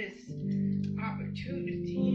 this opportunity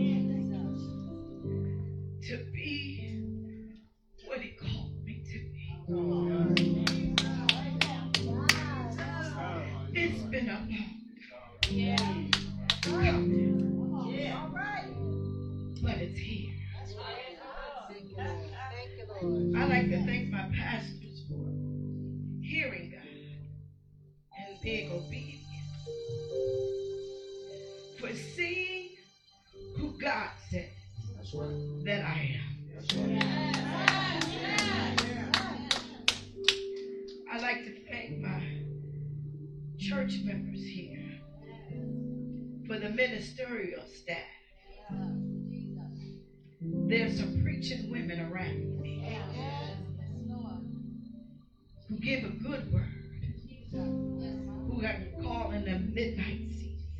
got called in the midnight season.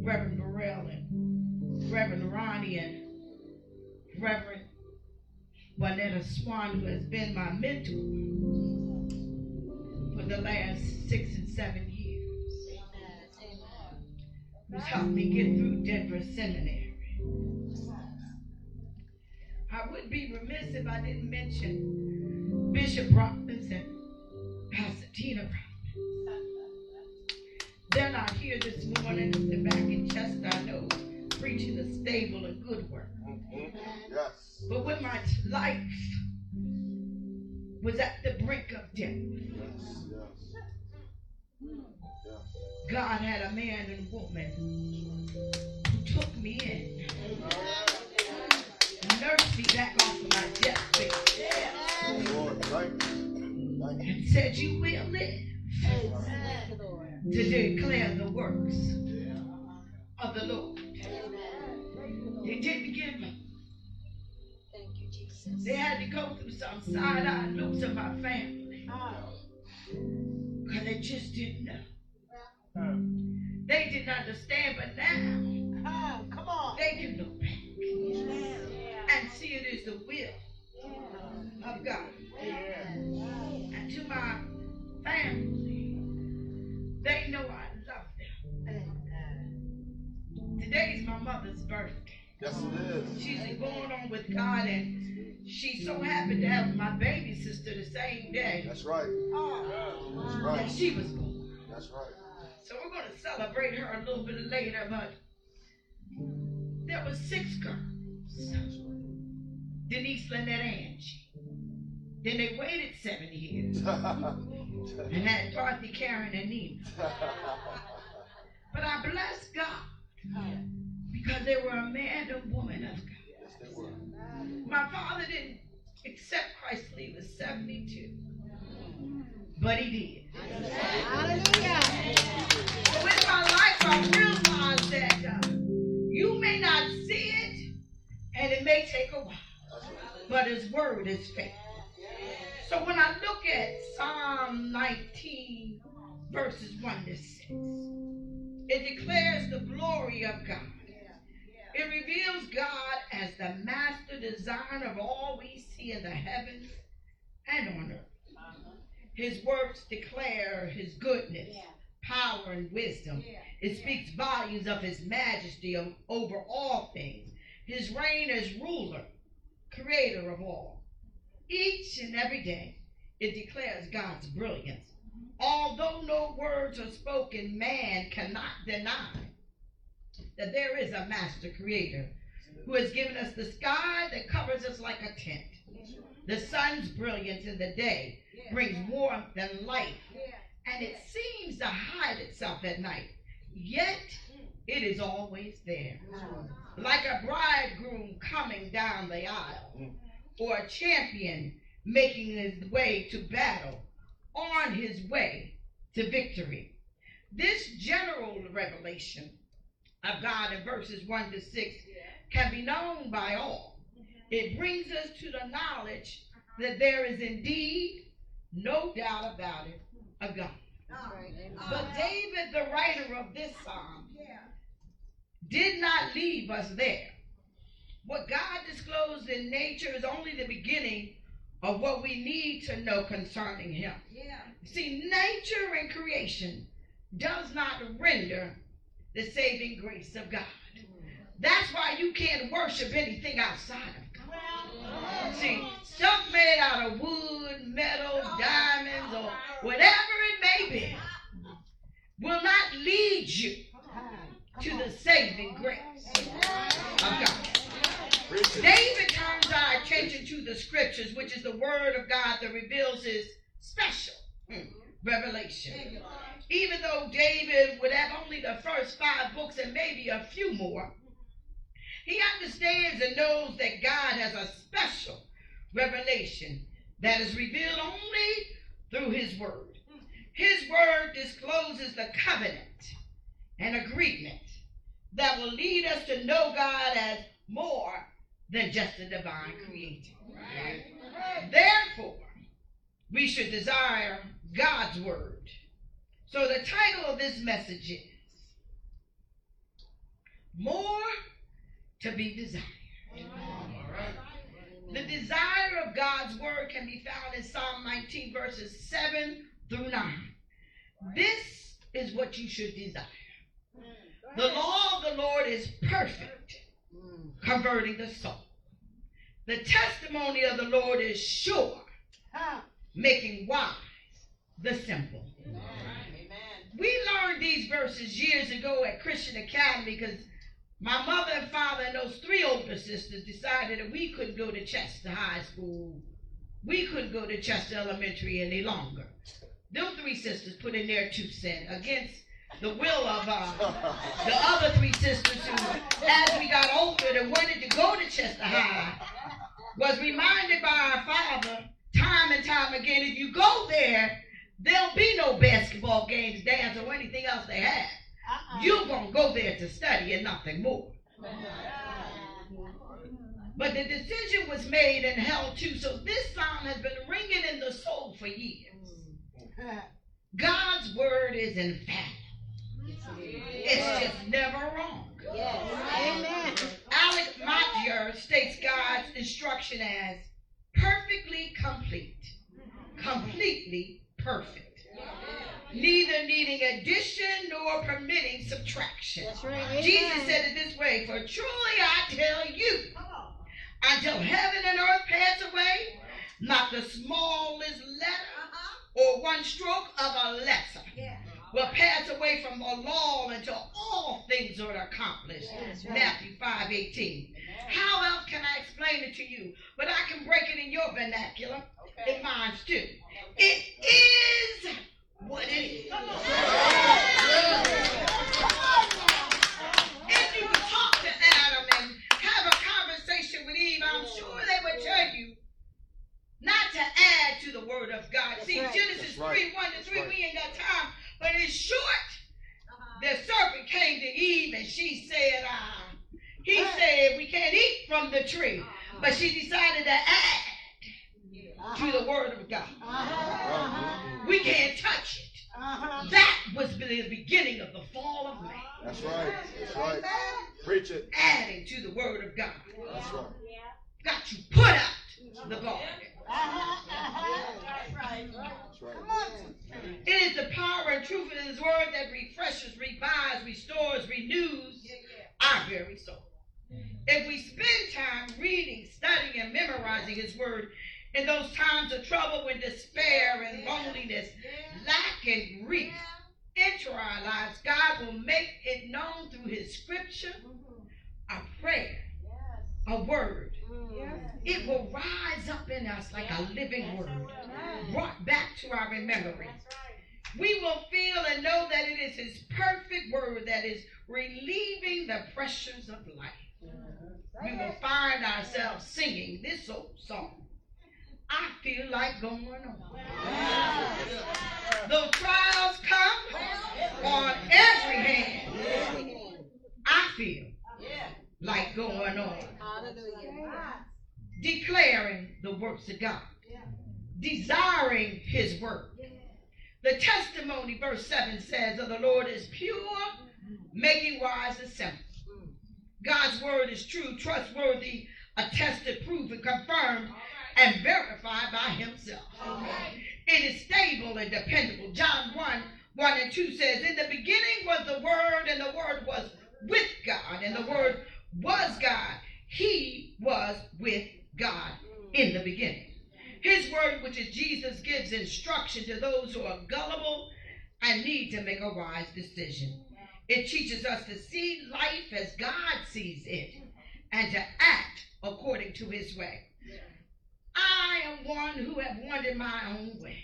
Reverend Burrell and Reverend Ronnie and Reverend Juanetta Swan, who has been my mentor for the last six and seven years, who's helped me get through Denver Seminary. I would be remiss if I didn't mention Bishop Robbins and Pastor Tina Robbins. They're not here this morning. They're back in Chester, I know, preaching a stable and good word. Mm-hmm. Yes. But when my life was at the brink of death, Yes. Yes. God had a man and woman who took me in, nursed me back off of my deathbed, Lord, thank you. Thank you. and said, You will live to declare the works of the Lord. They didn't give up. They had to go through some side eye looks of my family because they just didn't know. They didn't understand, but now Come on. they can look back and see it is the will of God. And to my family, they know I love them. Today is my mother's birthday. Yes, it is. She's going on with God, and she's so happy to have my baby sister the same day That's right. Oh. That's that right. she was born. That's right. So we're going to celebrate her a little bit later, but there were six girls. Denise, Lynette, Angie. Then they waited seven years and had Dorothy, Karen, and Nina. But I bless God because they were a man and a woman of God. yes, they were. My father didn't accept Christ till he was 72. But he did. Hallelujah. But with my life, I realized that uh, you may not see it, and it may take a while, but his word is faithful. So when I look at Psalm 19, verses 1 to 6, it declares the glory of God. It reveals God as the master designer of all we see in the heavens and on earth. His works declare his goodness, power, and wisdom. It speaks volumes of his majesty over all things. His reign as ruler, creator of all. Each and every day, it declares God's brilliance. Although no words are spoken, man cannot deny that there is a master creator who has given us the sky that covers us like a tent. The sun's brilliance in the day brings warmth and light, and it seems to hide itself at night. Yet it is always there. Like a bridegroom coming down the aisle, or a champion making his way to battle, on his way to victory. This general revelation of God in verses 1 to 6 can be known by all. It brings us to the knowledge that there is indeed no doubt about it a God. But David, the writer of this psalm, did not leave us there. What God disclosed in nature is only the beginning of what we need to know concerning Him. Yeah. See, nature and creation does not render the saving grace of God. That's why you can't worship anything outside of God. See, stuff made out of wood, metal, diamonds, or whatever it may be will not lead you to the saving grace of God. David turns our attention to the scriptures, which is the word of God that reveals his special hmm, revelation. Even though David would have only the first five books and maybe a few more, he understands and knows that God has a special revelation that is revealed only through his word. His word discloses the covenant and agreement that will lead us to know God as more than just a divine creator. Therefore, we should desire God's word. So the title of this message is More to be Desired. The desire of God's word can be found in Psalm 19, verses 7 through 9. This is what you should desire. The law of the Lord is perfect, converting the soul. The testimony of the Lord is sure, making wise the simple. We learned these verses years ago at Christian Academy because my mother and father and those three older sisters decided that we couldn't go to Chester High School. We couldn't go to Chester Elementary any longer. Them three sisters put in their two cents against the will of uh, the other three sisters who, as we got older and wanted to go to Chester High, was reminded by our father time and time again, if you go there, there'll be no basketball games, dance, or anything else they have. Uh-uh. You're going to go there to study and nothing more. But the decision was made and held to, so this song has been ringing in the soul for years. God's word is infallible. It's just never wrong. Amen. Alec Motyer states God's instruction as perfectly complete, completely perfect neither needing addition nor permitting subtraction. Right. Jesus said it this way, for truly I tell you, until heaven and earth pass away, not the smallest letter uh-huh. or one stroke of a letter will pass away from the law until all things are accomplished. Matthew 5 18. How else can I explain it to you? But I can break it in your vernacular, okay. in mine too. It is what it is. If you could talk to Adam and have a conversation with Eve, I'm sure they would tell you not to add to the word of God. That's See, right. Genesis right. 3 1 to 3, right. we ain't got time, but it's short. Uh-huh. The serpent came to Eve and she said, uh, he said, we can't eat from the tree. Uh-huh. But she decided to add to the word of God. Uh-huh. We can't touch it. Uh-huh. That was the beginning of the fall of man. That's right. That's right. Preach it. Adding to the word of God. That's right. Got you put out the garden. That's right. It is the power and truth of His word that refreshes, revives, restores, renews our very soul. If we spend time reading, studying, and memorizing His word, in those times of trouble when despair and loneliness, lack and grief enter our lives, God will make it known through his scripture, mm-hmm. a prayer, a word. It will rise up in us like a living word, brought back to our remembrance. We will feel and know that it is his perfect word that is relieving the pressures of life. We will find ourselves singing this old song. I feel like going on. The trials come on every hand. I feel like going on. Declaring the works of God. Desiring his work. The testimony, verse 7 says, of the Lord is pure, making wise the simple. God's word is true, trustworthy, attested, proven, confirmed, and verified by himself. It is stable and dependable. John 1 1 and 2 says, In the beginning was the Word, and the Word was with God, and the Word was God. He was with God in the beginning. His word, which is Jesus, gives instruction to those who are gullible and need to make a wise decision. It teaches us to see life as God sees it and to act according to his way. I am one who have wanted my own way.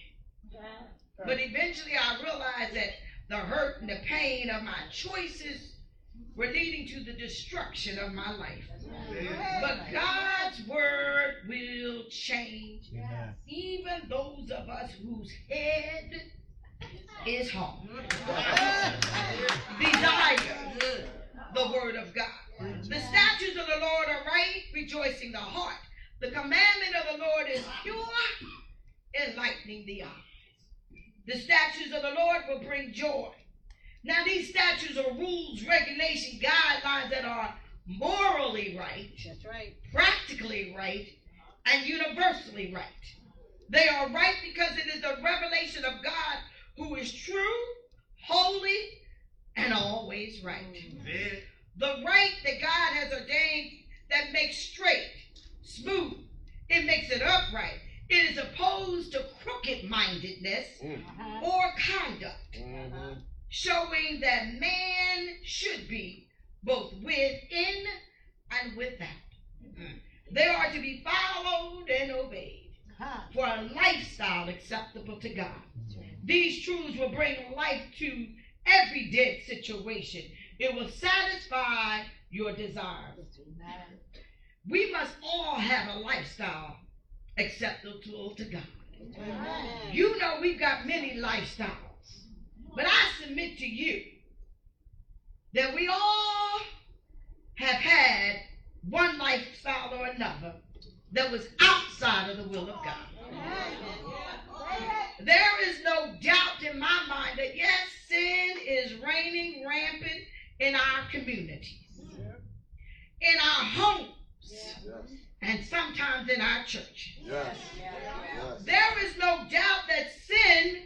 But eventually I realized that the hurt and the pain of my choices were leading to the destruction of my life. But God's word will change even those of us whose head is hard. Desire the word of God. The statutes of the Lord are right, rejoicing the heart. The commandment of the Lord is pure, enlightening the eyes. The statutes of the Lord will bring joy. Now, these statutes are rules, regulation, guidelines that are morally right, That's right. practically right, and universally right. They are right because it is the revelation of God who is true, holy, and always right. The right that God has ordained that makes straight, smooth, it makes it upright. It is opposed to crooked mindedness Uh-huh. or conduct Mhm. Showing that man should be both within and without. Mm-hmm. They are to be followed and obeyed Huh. for a lifestyle acceptable to God. These truths will bring life to every dead situation. It will satisfy your desires. We must all have a lifestyle acceptable to God. You know we've got many lifestyles. But I submit to you that we all have had one lifestyle or another that was outside of the will of God. There is no doubt in my mind that yes, sin is reigning rampant in our communities, in our homes, and sometimes in our church. Yes. Yes. There is no doubt that sin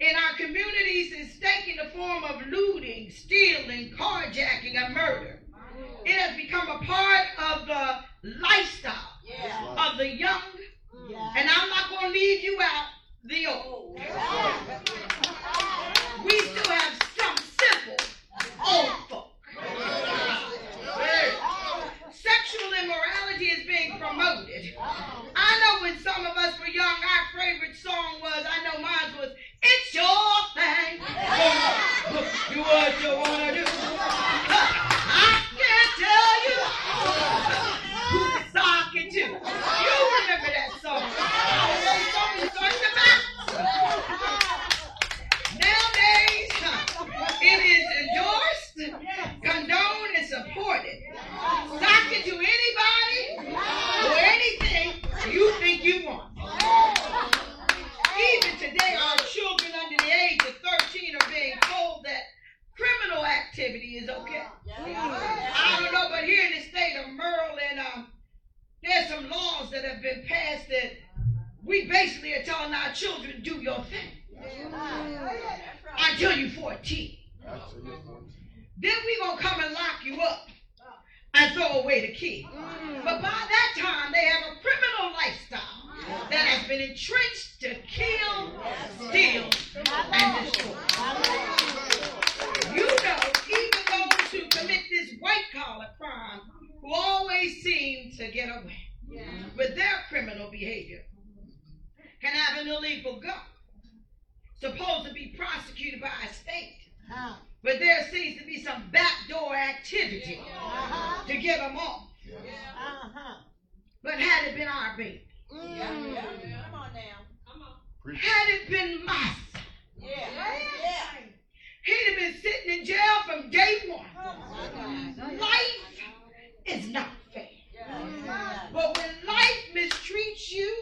in our communities is taking the form of looting, stealing, carjacking, and murder. It has become a part of the lifestyle Yeah. of the young, Yeah. and I'm not going to leave you out, the old. We still have Then we gonna come and lock you up and throw away the key. Mm. But by that time, they have a criminal lifestyle that has been entrenched to kill, steal, and destroy. You know, even those who commit this white collar crime who always seem to get away with their criminal behavior can have an illegal gun supposed to be prosecuted by a state. Huh. But there seems to be some backdoor activity Uh-huh. to get them off. Uh-huh. But had it been our baby, Mm. Come on now. Preach. had it been my son, Yeah. Yeah. he'd have been sitting in jail from day one. Life is not fair. But when life mistreats you,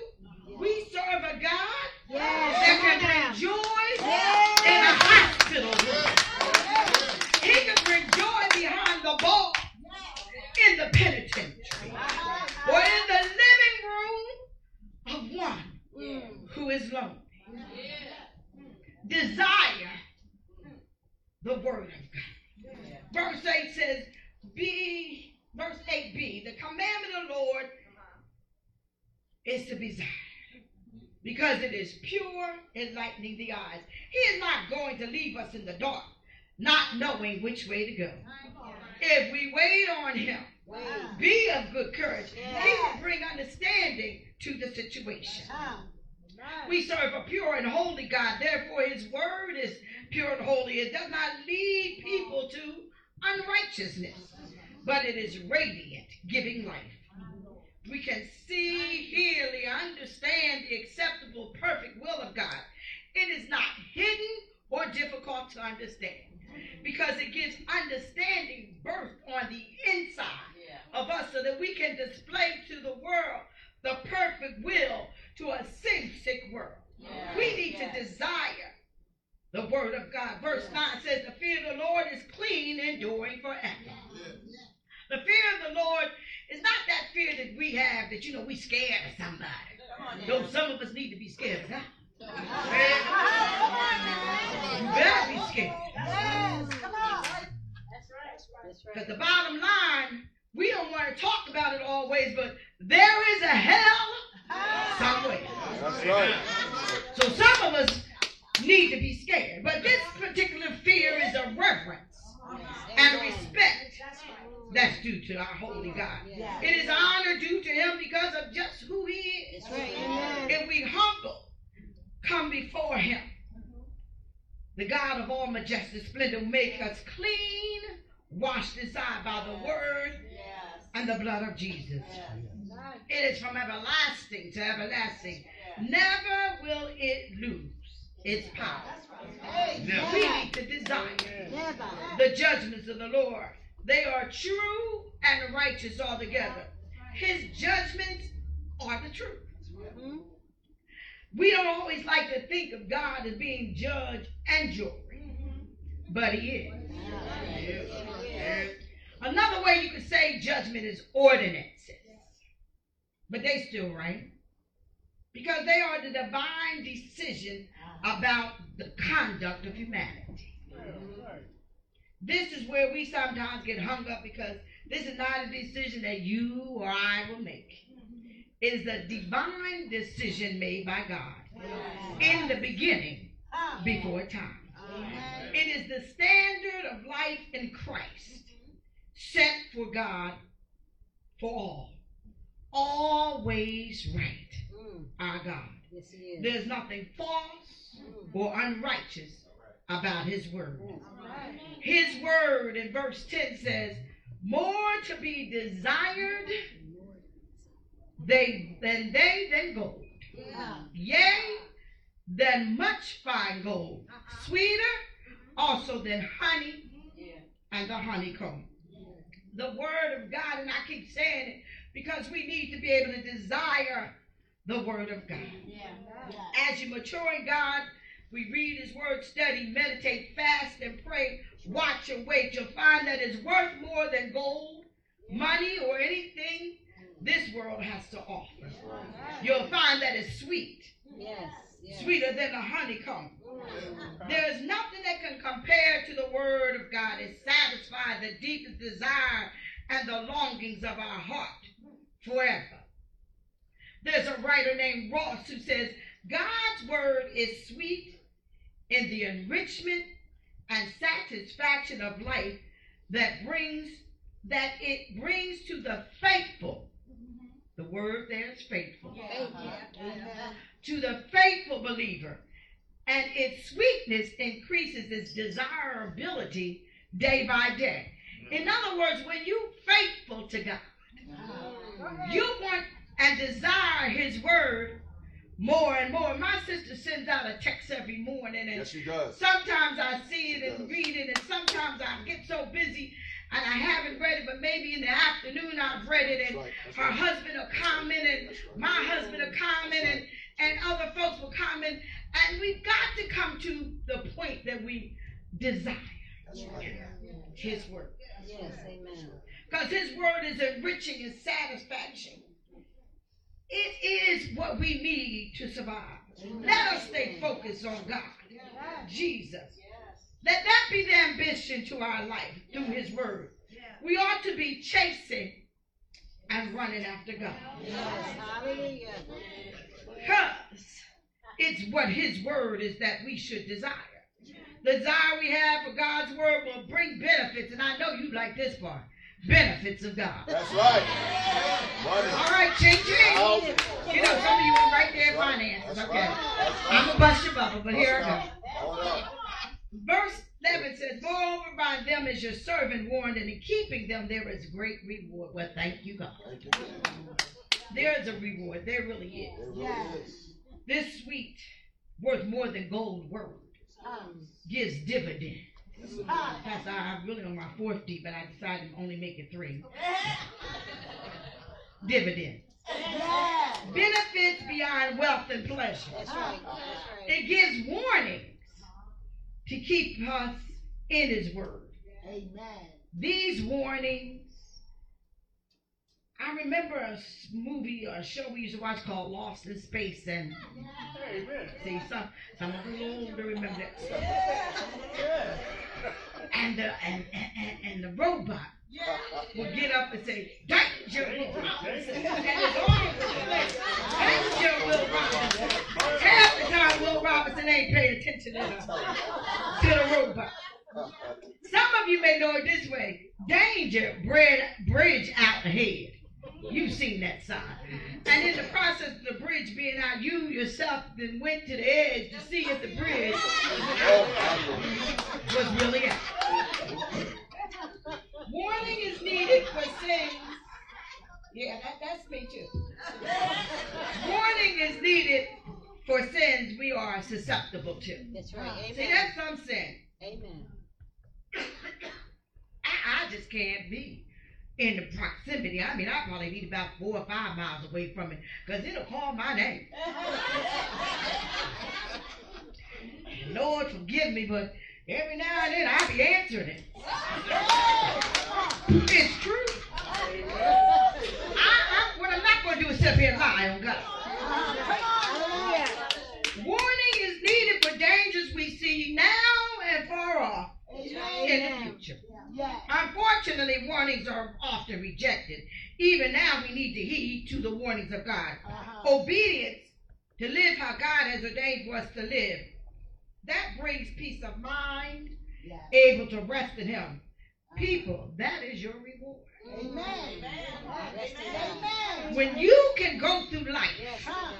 we serve a God Yes. that Come can bring joy Yes. in a hospital room. He can bring joy behind the bar in the penitentiary or in the living room of one who is lonely. the word of God. Verse 8 says, Be, verse 8b, the commandment of the Lord is to be desired because it is pure, enlightening the eyes. He is not going to leave us in the dark, not knowing which way to go. If we wait on Him, be of good courage, He will bring understanding to the situation. We serve a pure and holy God, therefore, His word is pure and holy. It does not lead people to unrighteousness, but it is radiant, giving life. We can see, hearly understand the acceptable, perfect will of God. It is not hidden or difficult to understand because it gives understanding birth on the inside of us so that we can display to the world the perfect will to a sin sick world. We need to desire the word of God. Verse 9 says, The fear of the Lord is clean, and enduring forever. The fear of the Lord is not that fear that we have that, you know, we scared of somebody. Though some of us need to be scared of God. You better be scared. Because the bottom line, we don't want to talk about it always, but there is a hell somewhere. That's right. So some of us need to be scared. But this particular fear is a reverence and respect that's due to our holy God. It is honor due to him because of just who he is. If we humble, come before him, the God of all majestic splendor make us clean, washed inside by the word and the blood of Jesus. It is from everlasting to everlasting. Never will it lose its power. We need to desire the judgments of the Lord. They are true and righteous altogether. His judgments are the truth. We don't always like to think of God as being judge and jury, mm-hmm. but He is. Another way you could say judgment is ordinances, but they still right because they are the divine decision about the conduct of humanity. This is where we sometimes get hung up because this is not a decision that you or I will make. It is a divine decision made by God in the beginning before time. It is the standard of life in Christ set for God for all. Always right, our God. There's nothing false or unrighteous about his word. His word in verse 10 says, more to be desired they, than they than gold. Yea, than much fine gold. Uh-huh. Sweeter mm-hmm. also than honey and the honeycomb. The word of God, and I keep saying it because we need to be able to desire the word of God. As you mature in God, we read his word, study, meditate, fast, and pray. Watch and wait. You'll find that it's worth more than gold, money, or anything this world has to offer. You'll find that it's sweet, sweeter than the honeycomb. There is nothing that can compare to the word of God. It satisfies the deepest desire and the longings of our heart forever. There's a writer named Ross who says, God's word is sweet in the enrichment and satisfaction of life that brings that it brings to the faithful. The word there is faithful. Uh-huh. To the faithful believer. And its sweetness increases its desirability day by day. Mm-hmm. In other words, when you faithful to God, mm-hmm. you want and desire his word more and more. My sister sends out a text every morning and Yes, she does. sometimes I see it and read it and sometimes I get so busy and I haven't read it, but maybe in the afternoon I've read it and That's right. That's her right. husband will comment and my husband will comment and, and other folks will comment and we've got to come to the point that we desire That's right. his word. Yes, amen. Because his word is enriching and satisfaction. It is what we need to survive. Let us stay focused on God, Jesus, Let that be the ambition to our life through His Word. We ought to be chasing and running after God. Hallelujah. Because it's what His Word is that we should desire. The desire we have for God's Word will bring benefits, and I know you like this part benefits of God. That's right. Money. All right, ching ching. You know, some of you are right there in finances. That's Okay. right. That's I'm going to bust your bubble, but here I go. Hold up. Verse 11 says, Moreover, by them is your servant warned, and in keeping them there is great reward. Well, thank you, God. Thank you. There is a reward. There really is. It really Yes. is. This sweet, worth more than gold word, Um, gives dividend. ah, Pastor, I'm really on my fourth D, but I decided to only make it three. Dividend. yeah. Benefits beyond wealth and pleasure. That's right. That's right. It gives warnings to keep us in His Word. Amen. These warnings, I remember a movie or a show we used to watch called Lost in Space, and Amen. see some some of the older remember that. Yeah. And the and, and, and- and the robot would get up and say, "Danger, Will Robinson!" And it's all over the. Danger, Will Robinson. Half the time, Will Robinson ain't paying attention to the, to the robot. Some of you may know it this way: danger, bread, bridge out ahead. You've seen that sign. And in the process of the bridge being out, you yourself then went to the edge to see if the bridge oh, was really out. Warning is needed for sins. Yeah, that, that's me too. Warning is needed for sins we are susceptible to. That's right. See, Amen. that's some sin. Amen. I, I just can't be in the proximity. I mean, I probably need about four or five miles away from it because it'll call my name. Lord, forgive me, but every now and then I be answering it. It's true. I, I, what I'm not going to do is sit here and lie on God. Warning is needed for dangers we see now and far off in the future. Unfortunately, warnings are often rejected. Even now, we need to heed to the warnings of God. Uh-huh. Obedience to live how God has ordained for us to live. That brings peace of mind, Yes. able to rest in Him. People, that is your reward. Amen. Amen. Amen. When you can go through life Huh.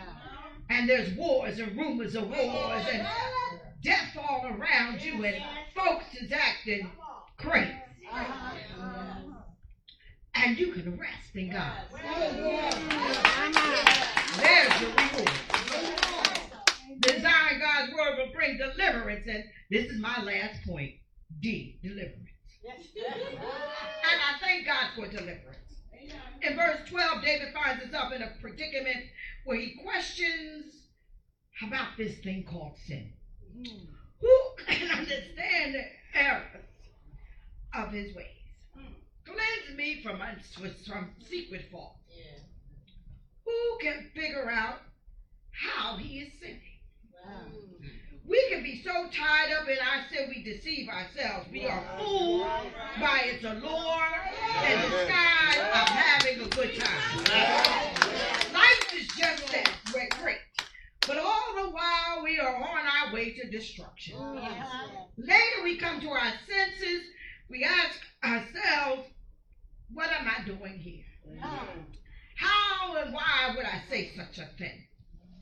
and there's wars and rumors of wars and death all around you and folks is acting crazy, Uh-huh. and you can rest in God. Amen. There's your reward. Design God's word will bring deliverance, and this is my last point. D, deliverance. And I thank God for deliverance. In verse 12, David finds himself in a predicament where he questions about this thing called sin. Hmm. Who can understand the errors of his ways? Hmm. Cleanse me from, uns- from secret faults. Who can figure out how he is sinning? We can be so tied up in our sin we deceive ourselves. We are fooled by its allure and the disguise of having a good time. Life is just that. We're great. But all the while we are on our way to destruction. Later we come to our senses. We ask ourselves, what am I doing here? How and why would I say such a thing?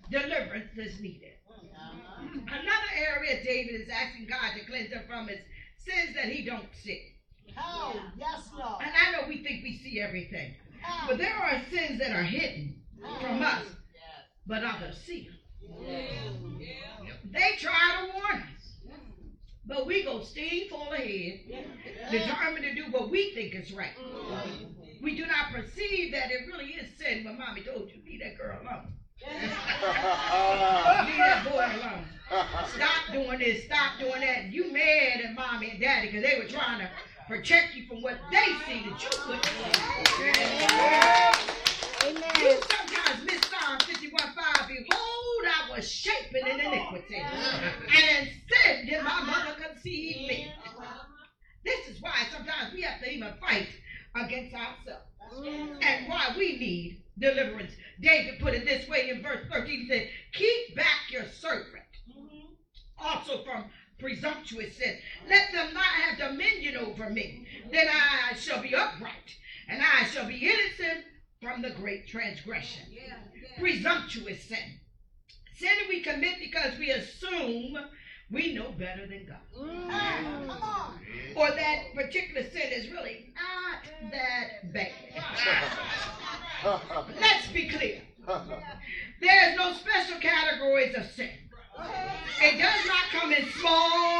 Deliverance is needed. Another area David is asking God to cleanse him from is sins that he don't see. Oh, yes, Lord. And I know we think we see everything, but there are sins that are hidden from us, but others see them. They try to warn us, but we go steam full ahead, determined to do what we think is right. We do not perceive that it really is sin when mommy told you, leave that girl alone. Leave that boy alone. Stop doing this. Stop doing that. You mad at mommy and daddy because they were trying to protect you from what they see that you couldn't. Amen. You sometimes miss Psalm five, Behold, I was shaping in iniquity. And in sin did my mother conceive me. This is why sometimes we have to even fight against ourselves. And why we need deliverance. David put it this way in verse 13. He said, Keep back your servant mm-hmm. also from presumptuous sin. Let them not have dominion over me. Then I shall be upright, and I shall be innocent from the great transgression. Presumptuous sin. Sin we commit because we assume we know better than God. Mm. Ah, come on. Or that particular sin is really not that bad. Let's be clear. There is no special categories of sin. It does not come in small,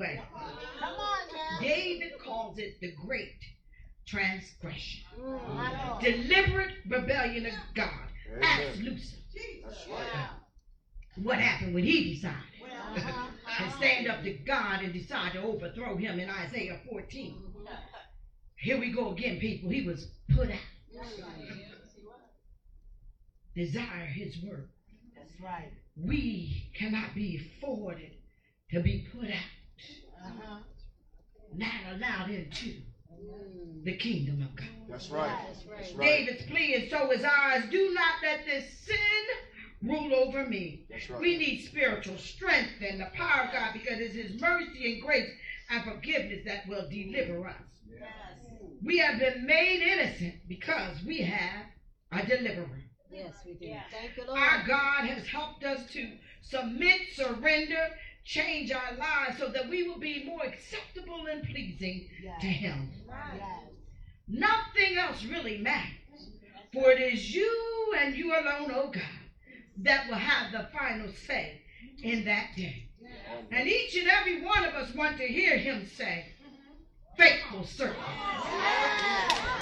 anyway. Come on now. David calls it the great transgression. My Lord. Deliberate rebellion of God. Ask Amen. Lucifer. Right. What happened when he decided Uh-huh. to stand up to God and decide to overthrow him in Isaiah 14? Here we go again, people. He was put out. Desire his word. That's right. We cannot be afforded to be put out, Uh-huh. not allowed into the kingdom of God. That's right. That's right. David's plea, and so is ours. Do not let this sin rule over me. That's right. We need spiritual strength and the power of God because it's His mercy and grace and forgiveness that will deliver us. Yes. We have been made innocent because we have a deliverer. Yes, we do. Thank you, Lord. Our God has helped us to submit, surrender, change our lives so that we will be more acceptable and pleasing Yes. to Him. Yes. Nothing else really matters. For it is you and you alone, oh God, that will have the final say in that day. And each and every one of us want to hear him say, faithful servant.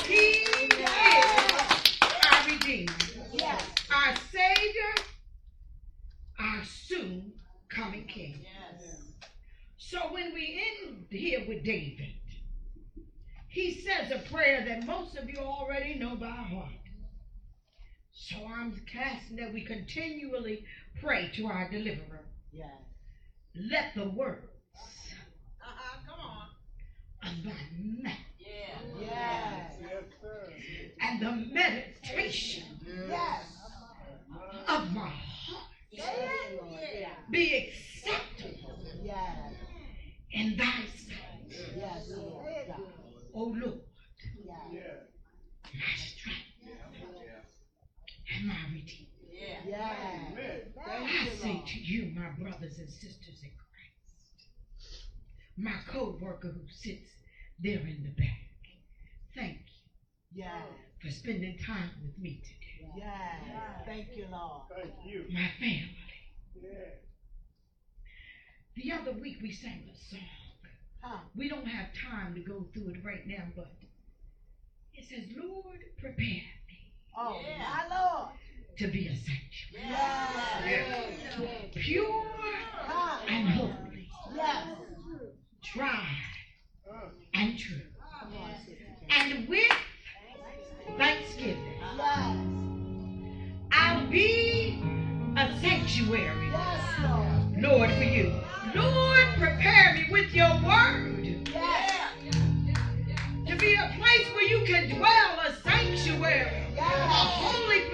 He is our Redeemer, Yes. our Savior, our soon coming King. Yes. So when we end here with David, he says a prayer that most of you already know by heart. So I'm casting that we continually pray to our deliverer. Yes. Let the words Uh-huh, come on. of my mouth Yeah. Yes. and the meditation Yes. of my heart Yes. Be acceptable in thy sight. Yes. Lord my strength and my redeemer. I say to you, my brothers and sisters in Christ, my co-worker who sits there in the back, thank Yes. for spending time with me today. Yes. Thank you, Lord. Thank you. My family. The other week we sang a song. Huh. We don't have time to go through it right now, but it says, Lord, prepare me Oh, Yeah. my Lord. to be a sanctuary, Yes. Yes. pure Huh. and holy, Yes. tried and true, Come on, sister. and with thanksgiving. Yes. I'll be a sanctuary, Yes, Lord. Lord, for you. Lord, prepare me with your word Yes. to be a place where you can dwell, a sanctuary, a holy place